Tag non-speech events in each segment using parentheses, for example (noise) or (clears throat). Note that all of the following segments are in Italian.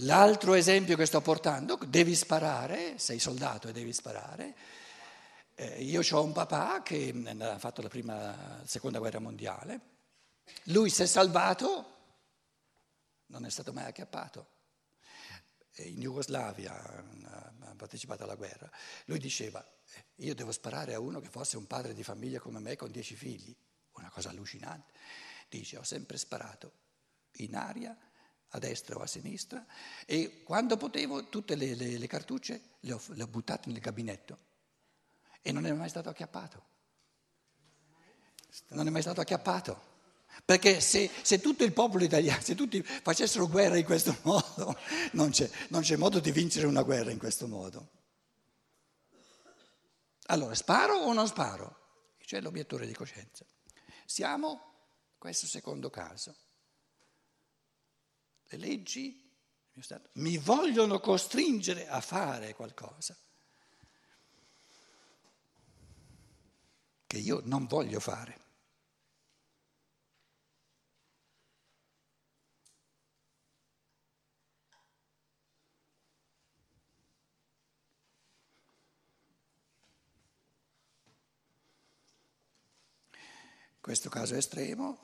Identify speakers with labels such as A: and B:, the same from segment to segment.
A: L'altro esempio che sto portando, devi sparare, sei soldato e devi sparare. Eh, io ho un papà che ha fatto la prima, la seconda guerra mondiale, lui si è salvato, non è stato mai acchiappato. In Jugoslavia ha partecipato alla guerra. Lui diceva, eh, io devo sparare a uno che fosse un padre di famiglia come me con dieci figli, una cosa allucinante. Dice, ho sempre sparato in aria a destra o a sinistra e quando potevo tutte le, le, le cartucce le ho, le ho buttate nel gabinetto e non è mai stato acchiappato. Non è mai stato acchiappato. Perché se, se, tutto il popolo italiano, se tutti facessero guerra in questo (laughs) modo, non c'è, non c'è modo di vincere una guerra in questo modo. Allora, sparo o non sparo? C'è l'obiettore di coscienza. Siamo questo secondo caso le leggi mi vogliono costringere a fare qualcosa che io non voglio fare. questo caso estremo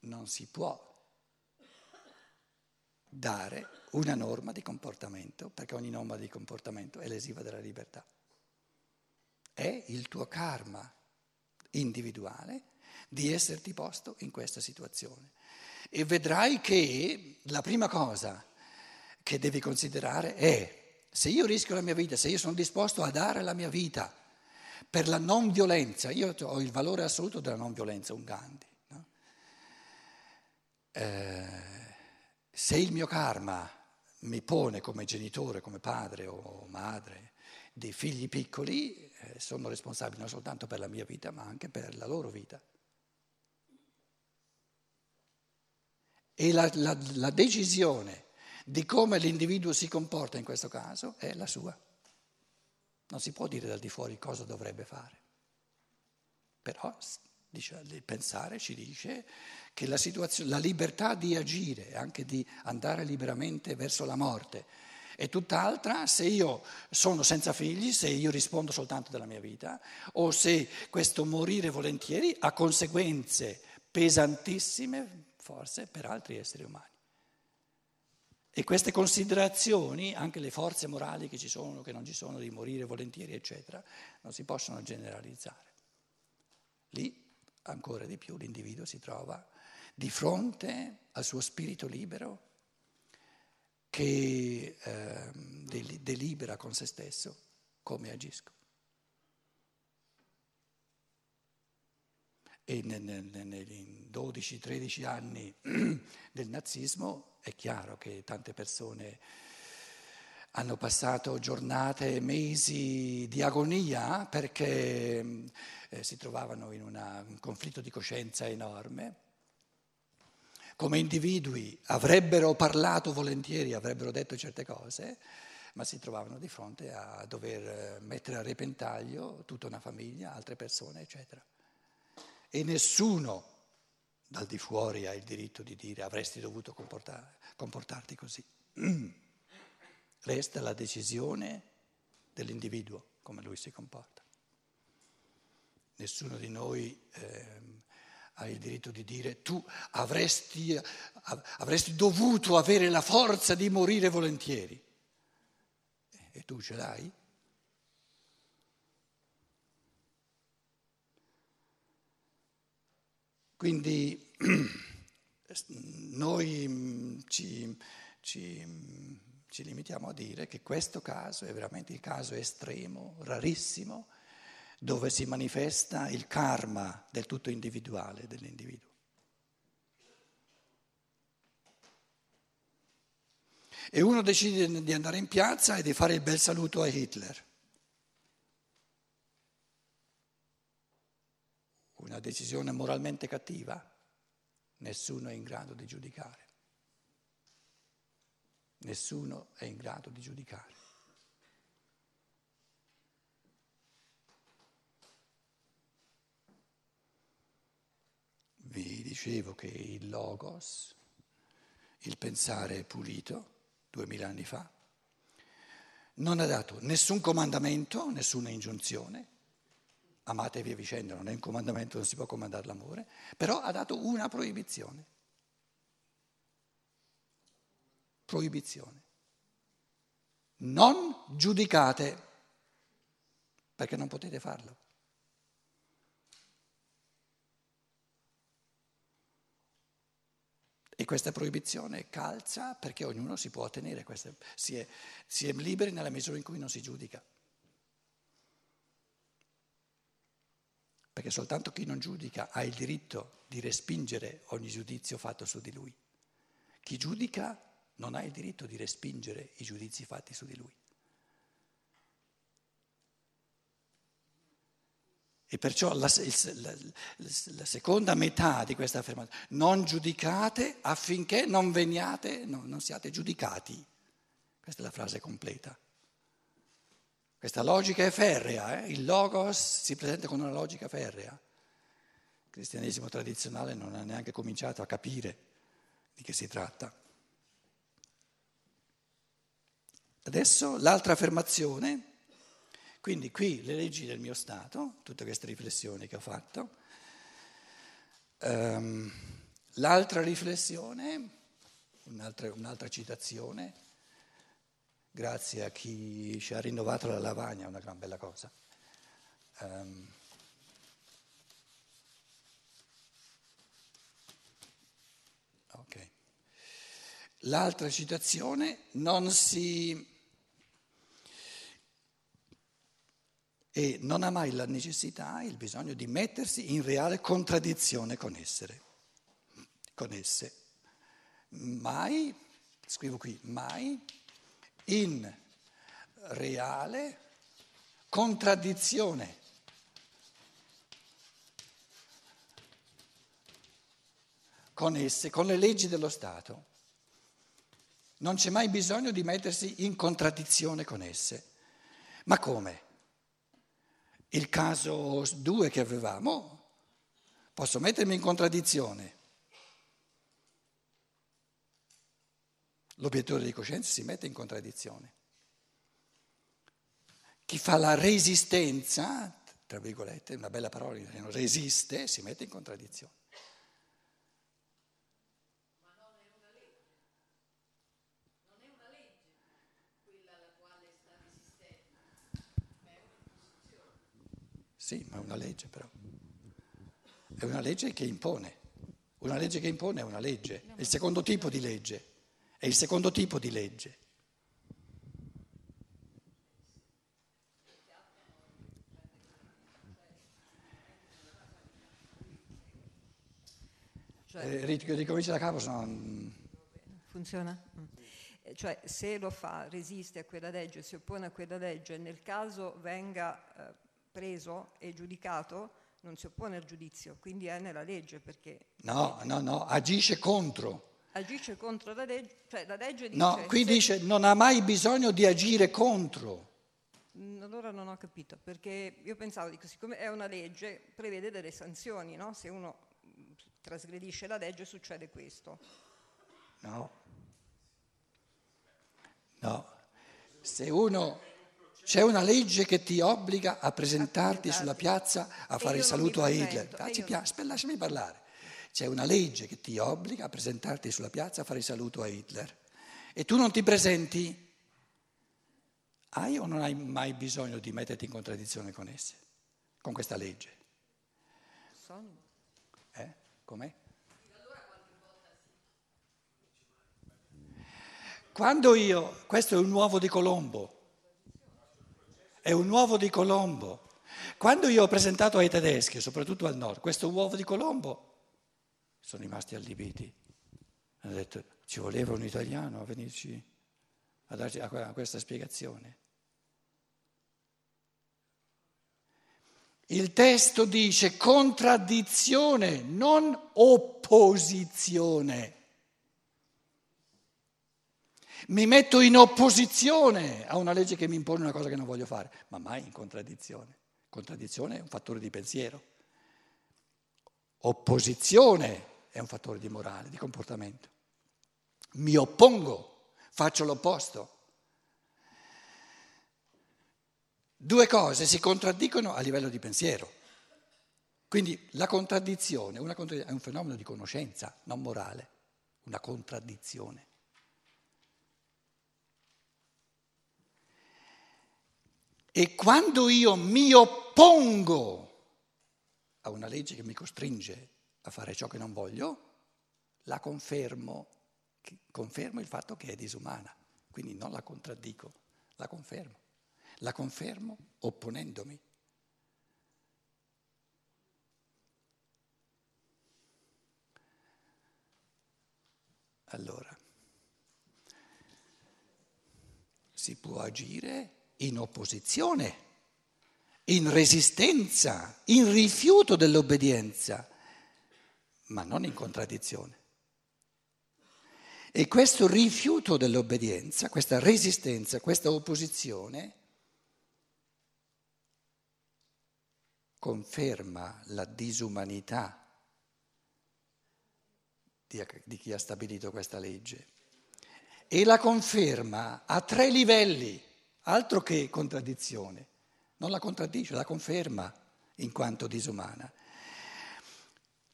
A: non si può dare una norma di comportamento, perché ogni norma di comportamento è lesiva della libertà. È il tuo karma individuale di esserti posto in questa situazione. E vedrai che la prima cosa che devi considerare è se io rischio la mia vita, se io sono disposto a dare la mia vita per la non violenza, io ho il valore assoluto della non violenza, un Gandhi eh, se il mio karma mi pone come genitore, come padre o madre di figli piccoli, eh, sono responsabile non soltanto per la mia vita, ma anche per la loro vita. E la, la, la decisione di come l'individuo si comporta in questo caso è la sua. Non si può dire dal di fuori cosa dovrebbe fare. Però dice, il pensare ci dice che la, la libertà di agire, anche di andare liberamente verso la morte, è tutt'altra se io sono senza figli, se io rispondo soltanto della mia vita, o se questo morire volentieri ha conseguenze pesantissime, forse, per altri esseri umani. E queste considerazioni, anche le forze morali che ci sono, che non ci sono, di morire volentieri, eccetera, non si possono generalizzare. Lì ancora di più l'individuo si trova di fronte al suo spirito libero che eh, delibera con se stesso come agisco. E nei 12-13 anni (clears throat) del nazismo è chiaro che tante persone hanno passato giornate mesi di agonia perché eh, si trovavano in una, un conflitto di coscienza enorme. Come individui avrebbero parlato volentieri, avrebbero detto certe cose, ma si trovavano di fronte a dover mettere a repentaglio tutta una famiglia, altre persone, eccetera. E nessuno dal di fuori ha il diritto di dire avresti dovuto comportarti così. (clears throat) Resta la decisione dell'individuo come lui si comporta. Nessuno di noi eh, ha il diritto di dire tu avresti, avresti dovuto avere la forza di morire volentieri. E tu ce l'hai? Quindi (clears throat) noi mm, ci, ci ci limitiamo a dire che questo caso è veramente il caso estremo, rarissimo, dove si manifesta il karma del tutto individuale dell'individuo. E uno decide di andare in piazza e di fare il bel saluto a Hitler. Una decisione moralmente cattiva, nessuno è in grado di giudicare nessuno è in grado di giudicare. Vi dicevo che il logos, il pensare pulito, duemila anni fa, non ha dato nessun comandamento, nessuna ingiunzione, amatevi a vicenda, non è un comandamento, non si può comandare l'amore, però ha dato una proibizione. Proibizione. Non giudicate, perché non potete farlo. E questa proibizione calza perché ognuno si può ottenere, queste, si, è, si è liberi nella misura in cui non si giudica. Perché soltanto chi non giudica ha il diritto di respingere ogni giudizio fatto su di lui. Chi giudica non ha il diritto di respingere i giudizi fatti su di lui. E perciò la, la, la, seconda metà di questa affermazione, non giudicate affinché non veniate, no, non siate giudicati. Questa è la frase completa. Questa logica è ferrea, eh? il logos si presenta con una logica ferrea. Il cristianesimo tradizionale non ha neanche cominciato a capire di che si tratta. Adesso l'altra affermazione quindi qui le leggi del mio Stato, tutte queste riflessioni che ho fatto. Um, l'altra riflessione, un'altra, un'altra, citazione, grazie a chi ci ha rinnovato la lavagna, una gran bella cosa. Um. L'altra citazione non si e non ha mai la necessità, il bisogno di mettersi in reale contraddizione con, essere, con esse. Mai, scrivo qui, mai in reale contraddizione. con esse, con le leggi dello Stato. Non c'è mai bisogno di mettersi in contraddizione con esse. Ma come? Il caso 2 che avevamo, posso mettermi in contraddizione. L'obiettore di coscienza si mette in contraddizione. Chi fa la resistenza, tra virgolette, una bella parola, resiste, si mette in contraddizione. Sì, ma è una legge però. È una legge che impone. Una legge che impone è una legge. È il secondo tipo di legge. È il secondo tipo di legge. Cioè, eh, ricominci da capo, sono...
B: Funziona? Mm. Eh, cioè, se lo fa, resiste a quella legge, si oppone a quella legge, nel caso venga... Preso e giudicato non si oppone al giudizio, quindi è nella legge perché...
A: No, no, no, agisce contro.
B: Agisce contro la legge, cioè la legge
A: dice... No, qui dice non ha mai bisogno di agire contro.
B: Mm, allora non ho capito, perché io pensavo, dico, siccome è una legge, prevede delle sanzioni, no? Se uno mm, trasgredisce la legge succede questo.
A: No. No. Se uno c'è una legge che ti obbliga a presentarti sulla piazza a fare il saluto a Hitler. Ah, Aspetta, lasciami parlare. C'è una legge che ti obbliga a presentarti sulla piazza a fare il saluto a Hitler. E tu non ti presenti? Hai o non hai mai bisogno di metterti in contraddizione con esse? Con questa legge?
B: Sogno.
A: Eh? Com'è? Quando io, questo è un uovo di Colombo, è un uovo di Colombo. Quando io ho presentato ai tedeschi, soprattutto al nord, questo uovo di Colombo, sono rimasti allibiti. Hanno detto, ci voleva un italiano a venirci a darci a questa spiegazione. Il testo dice contraddizione, non opposizione mi metto in opposizione a una legge che mi impone una cosa che non voglio fare, ma mai in contraddizione. Contraddizione è un fattore di pensiero. Opposizione è un fattore di morale, di comportamento. mi oppongo, faccio l'opposto. Due cose si contraddicono a livello di pensiero. Quindi la contraddizione, contraddizione è un fenomeno di conoscenza, non morale, una contraddizione. E quando io mi oppongo a una legge che mi costringe a fare ciò che non voglio, la confermo, confermo il fatto che è disumana, quindi non la contraddico, la confermo. La confermo opponendomi. Allora, si può agire in opposizione, in resistenza, in rifiuto dell'obbedienza, ma non in contraddizione. E questo rifiuto dell'obbedienza, questa resistenza, questa opposizione conferma la disumanità di chi ha stabilito questa legge e la conferma a tre livelli. Altro che contraddizione, non la contraddice, la conferma in quanto disumana.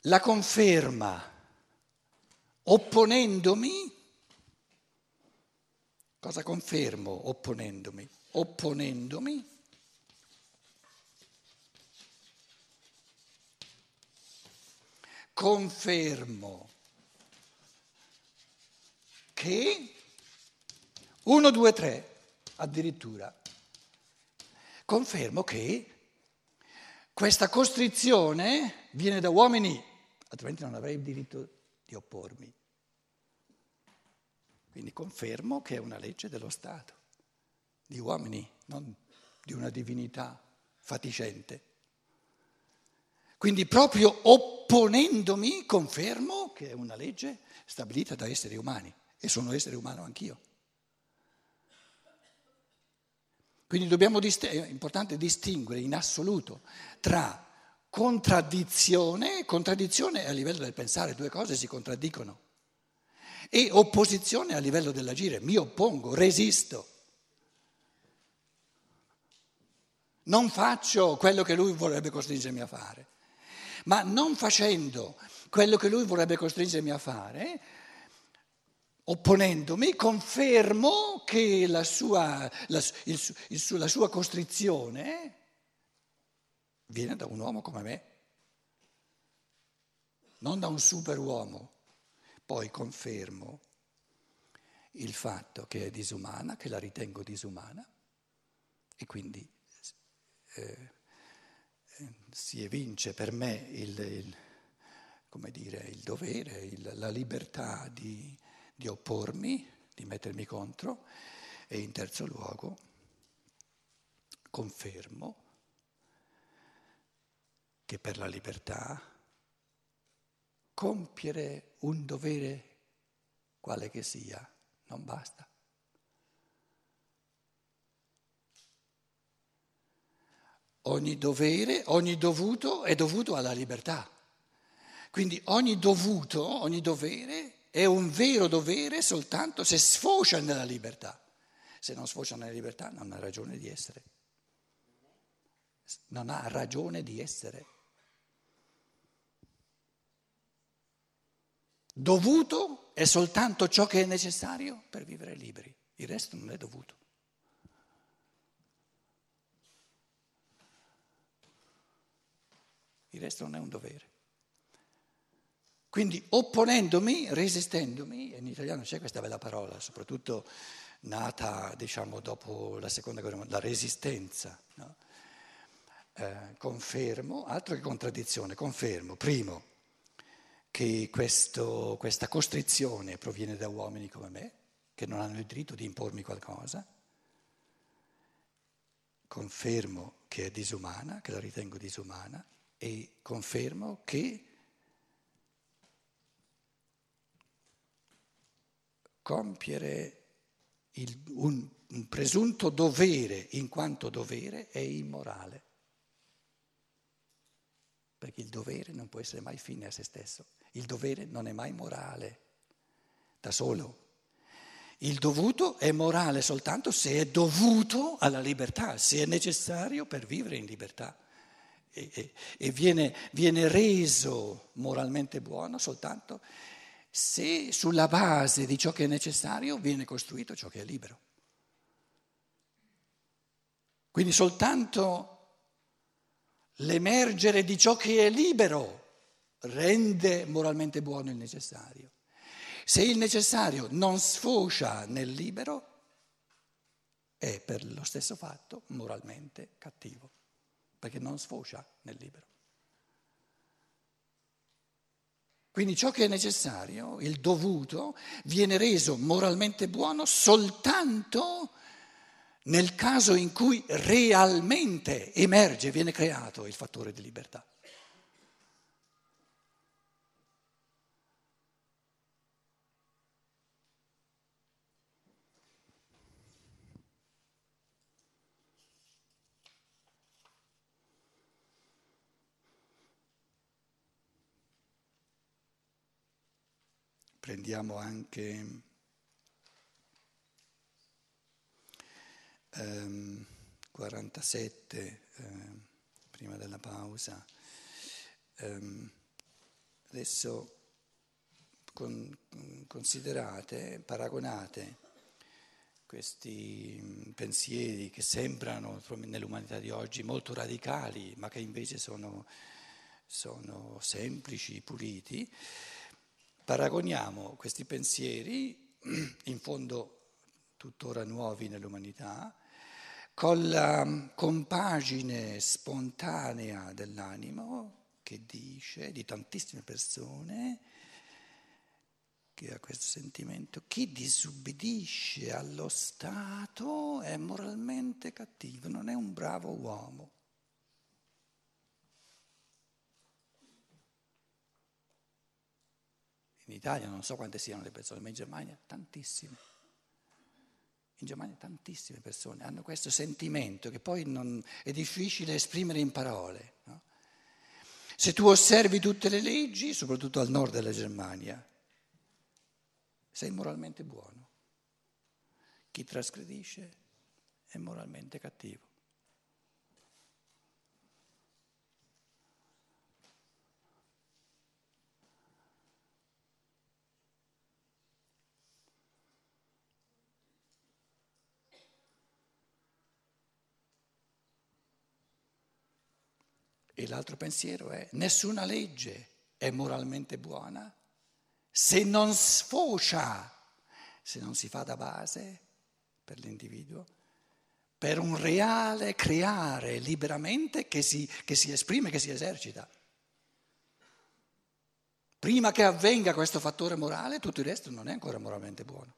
A: La conferma opponendomi, cosa confermo opponendomi? Opponendomi confermo che 1, 2, 3 addirittura. Confermo che questa costrizione viene da uomini, altrimenti non avrei il diritto di oppormi. Quindi confermo che è una legge dello Stato, di uomini, non di una divinità fatiscente. Quindi proprio opponendomi confermo che è una legge stabilita da esseri umani e sono essere umano anch'io. Quindi dobbiamo dist- è importante distinguere in assoluto tra contraddizione, contraddizione a livello del pensare, due cose si contraddicono, e opposizione a livello dell'agire, mi oppongo, resisto. Non faccio quello che lui vorrebbe costringermi a fare, ma non facendo quello che lui vorrebbe costringermi a fare, opponendomi, confermo che la sua, la, il, il, la sua costrizione viene da un uomo come me, non da un superuomo. Poi confermo il fatto che è disumana, che la ritengo disumana e quindi eh, si evince per me il, il, dire, il dovere, il, la libertà di di oppormi, di mettermi contro e in terzo luogo confermo che per la libertà compiere un dovere quale che sia non basta. Ogni dovere, ogni dovuto è dovuto alla libertà. Quindi ogni dovuto, ogni dovere è un vero dovere soltanto se sfocia nella libertà. Se non sfocia nella libertà non ha ragione di essere. Non ha ragione di essere. Dovuto è soltanto ciò che è necessario per vivere liberi, il resto non è dovuto. Il resto non è un dovere. Quindi opponendomi, resistendomi, in italiano c'è questa bella parola, soprattutto nata diciamo, dopo la seconda guerra mondiale, la resistenza. No? Eh, confermo, altro che contraddizione, confermo, primo, che questo, questa costrizione proviene da uomini come me, che non hanno il diritto di impormi qualcosa, confermo che è disumana, che la ritengo disumana e confermo che compiere il, un, un presunto dovere in quanto dovere è immorale. Perché il dovere non può essere mai fine a se stesso. Il dovere non è mai morale da solo. Il dovuto è morale soltanto se è dovuto alla libertà, se è necessario per vivere in libertà. E, e, e viene, viene reso moralmente buono soltanto se sulla base di ciò che è necessario viene costruito ciò che è libero. Quindi soltanto l'emergere di ciò che è libero rende moralmente buono il necessario. Se il necessario non sfocia nel libero, è per lo stesso fatto moralmente cattivo, perché non sfocia nel libero. Quindi ciò che è necessario, il dovuto, viene reso moralmente buono soltanto nel caso in cui realmente emerge, viene creato il fattore di libertà. Prendiamo anche ehm, 47 eh, prima della pausa. Um, adesso con, considerate, paragonate questi pensieri che sembrano nell'umanità di oggi molto radicali, ma che invece sono, sono semplici, puliti. Paragoniamo questi pensieri, (clears throat) in fondo tuttora nuovi nell'umanità, con la compagine spontanea dell'animo che dice di tantissime persone che ha questo sentimento, chi disubbidisce allo Stato è moralmente cattivo, non è un bravo uomo. In Italia non so quante siano le persone, ma in Germania tantissime. In Germania tantissime persone hanno questo sentimento che poi non, è difficile esprimere in parole. No? Se tu osservi tutte le leggi, soprattutto al nord della Germania, sei moralmente buono. Chi trasgredisce è moralmente cattivo. L'altro pensiero è nessuna legge è moralmente buona se non sfocia, se non si fa da base per l'individuo, per un reale creare liberamente che si, che si esprime, che si esercita. Prima che avvenga questo fattore morale, tutto il resto non è ancora moralmente buono.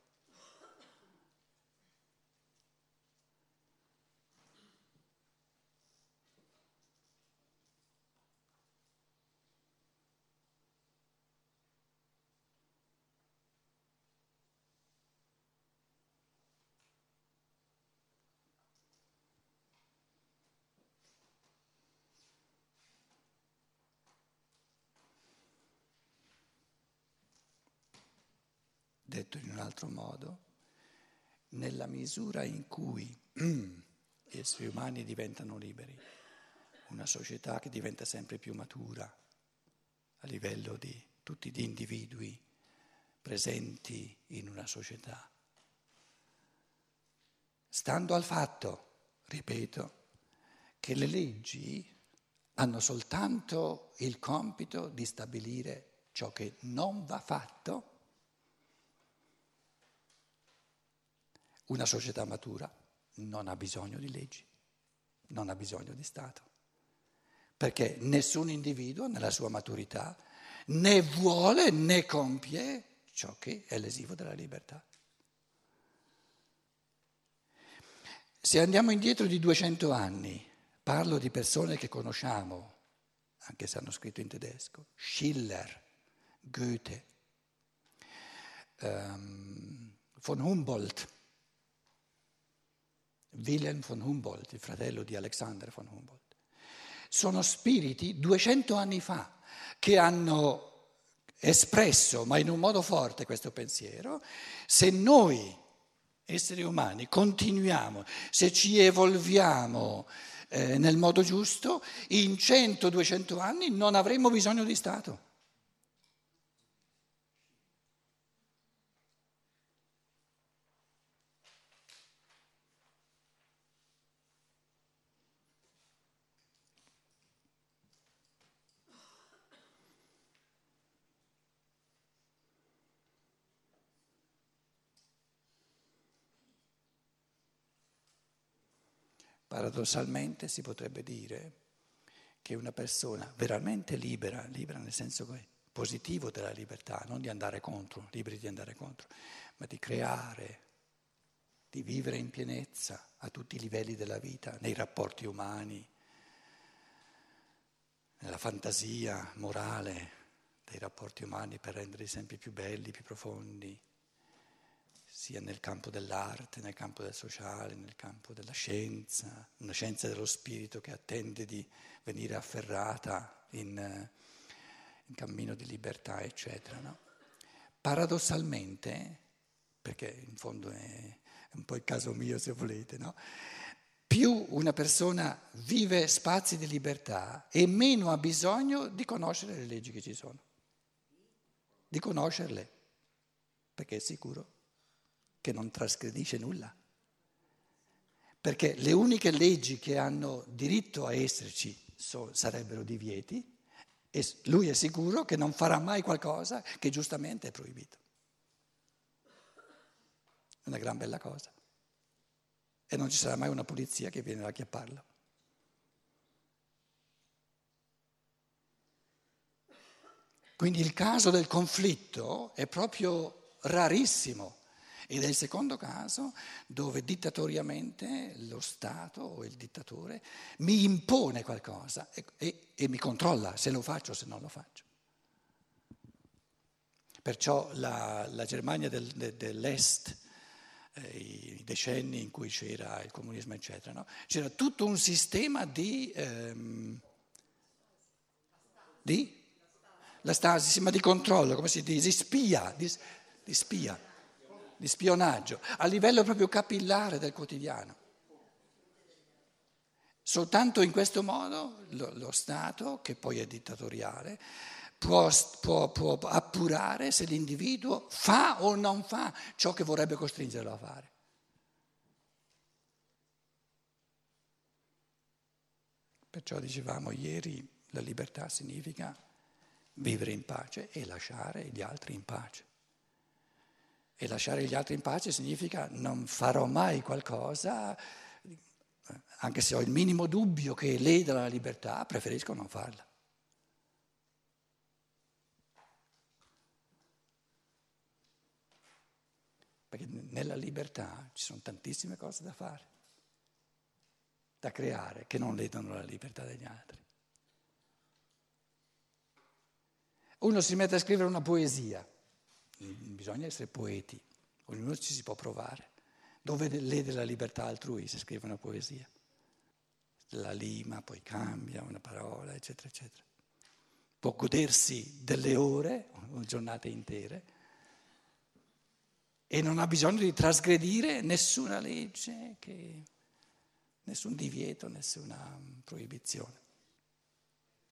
A: Detto in un altro modo, nella misura in cui (clears throat) gli esseri umani diventano liberi, una società che diventa sempre più matura a livello di tutti gli individui presenti in una società. Stando al fatto, ripeto, che le leggi hanno soltanto il compito di stabilire ciò che non va fatto Una società matura non ha bisogno di leggi, non ha bisogno di Stato, perché nessun individuo nella sua maturità né vuole né compie ciò che è lesivo della libertà. Se andiamo indietro di 200 anni, parlo di persone che conosciamo, anche se hanno scritto in tedesco, Schiller, Goethe, um, von Humboldt, Wilhelm von Humboldt, il fratello di Alexander von Humboldt. Sono spiriti 200 anni fa che hanno espresso, ma in un modo forte, questo pensiero. Se noi esseri umani, continuiamo, se ci evolviamo eh, nel modo giusto, in 100-200 anni non avremo bisogno di Stato. Paradossalmente si potrebbe dire che una persona veramente libera, libera nel senso positivo della libertà, non di andare contro, liberi di andare contro, ma di creare, di vivere in pienezza a tutti i livelli della vita, nei rapporti umani, nella fantasia morale dei rapporti umani per renderli sempre più belli, più profondi, sia nel campo dell'arte, nel campo del sociale, nel campo della scienza, una scienza dello spirito che attende di venire afferrata in, in cammino di libertà, eccetera. No? Paradossalmente, perché in fondo è un po' il caso mio se volete, no? più una persona vive spazi di libertà e meno ha bisogno di conoscere le leggi che ci sono, di conoscerle, perché è sicuro che non trasgredisce nulla. Perché le uniche leggi che hanno diritto a esserci so, sarebbero divieti e lui è sicuro che non farà mai qualcosa che giustamente è proibito. È una gran bella cosa. E non ci sarà mai una polizia che viene a chiapparlo. Quindi il caso del conflitto è proprio rarissimo. Ed è il secondo caso dove dittatoriamente lo Stato o il dittatore mi impone qualcosa e, e, e mi controlla se lo faccio o se non lo faccio. Perciò la, la Germania del, de, dell'Est, eh, i decenni in cui c'era il comunismo, eccetera, no? c'era tutto un sistema di... Ehm, di la stasi, ma di controllo, come si dice, di spia, di, di spia di spionaggio, a livello proprio capillare del quotidiano. Soltanto in questo modo lo, lo Stato, che poi è dittatoriale, può, può, può appurare se l'individuo fa o non fa ciò che vorrebbe costringerlo a fare. Perciò dicevamo ieri, la libertà significa vivere in pace e lasciare gli altri in pace. E lasciare gli altri in pace significa non farò mai qualcosa, anche se ho il minimo dubbio che leda la libertà, preferisco non farla. Perché nella libertà ci sono tantissime cose da fare, da creare, che non ledano la libertà degli altri. Uno si mette a scrivere una poesia bisogna essere poeti, ognuno ci si può provare. Dove lede la libertà altrui se scrive una poesia? La lima, poi cambia una parola, eccetera, eccetera. Può godersi delle ore, o giornate intere, e non ha bisogno di trasgredire nessuna legge, che, nessun divieto, nessuna proibizione.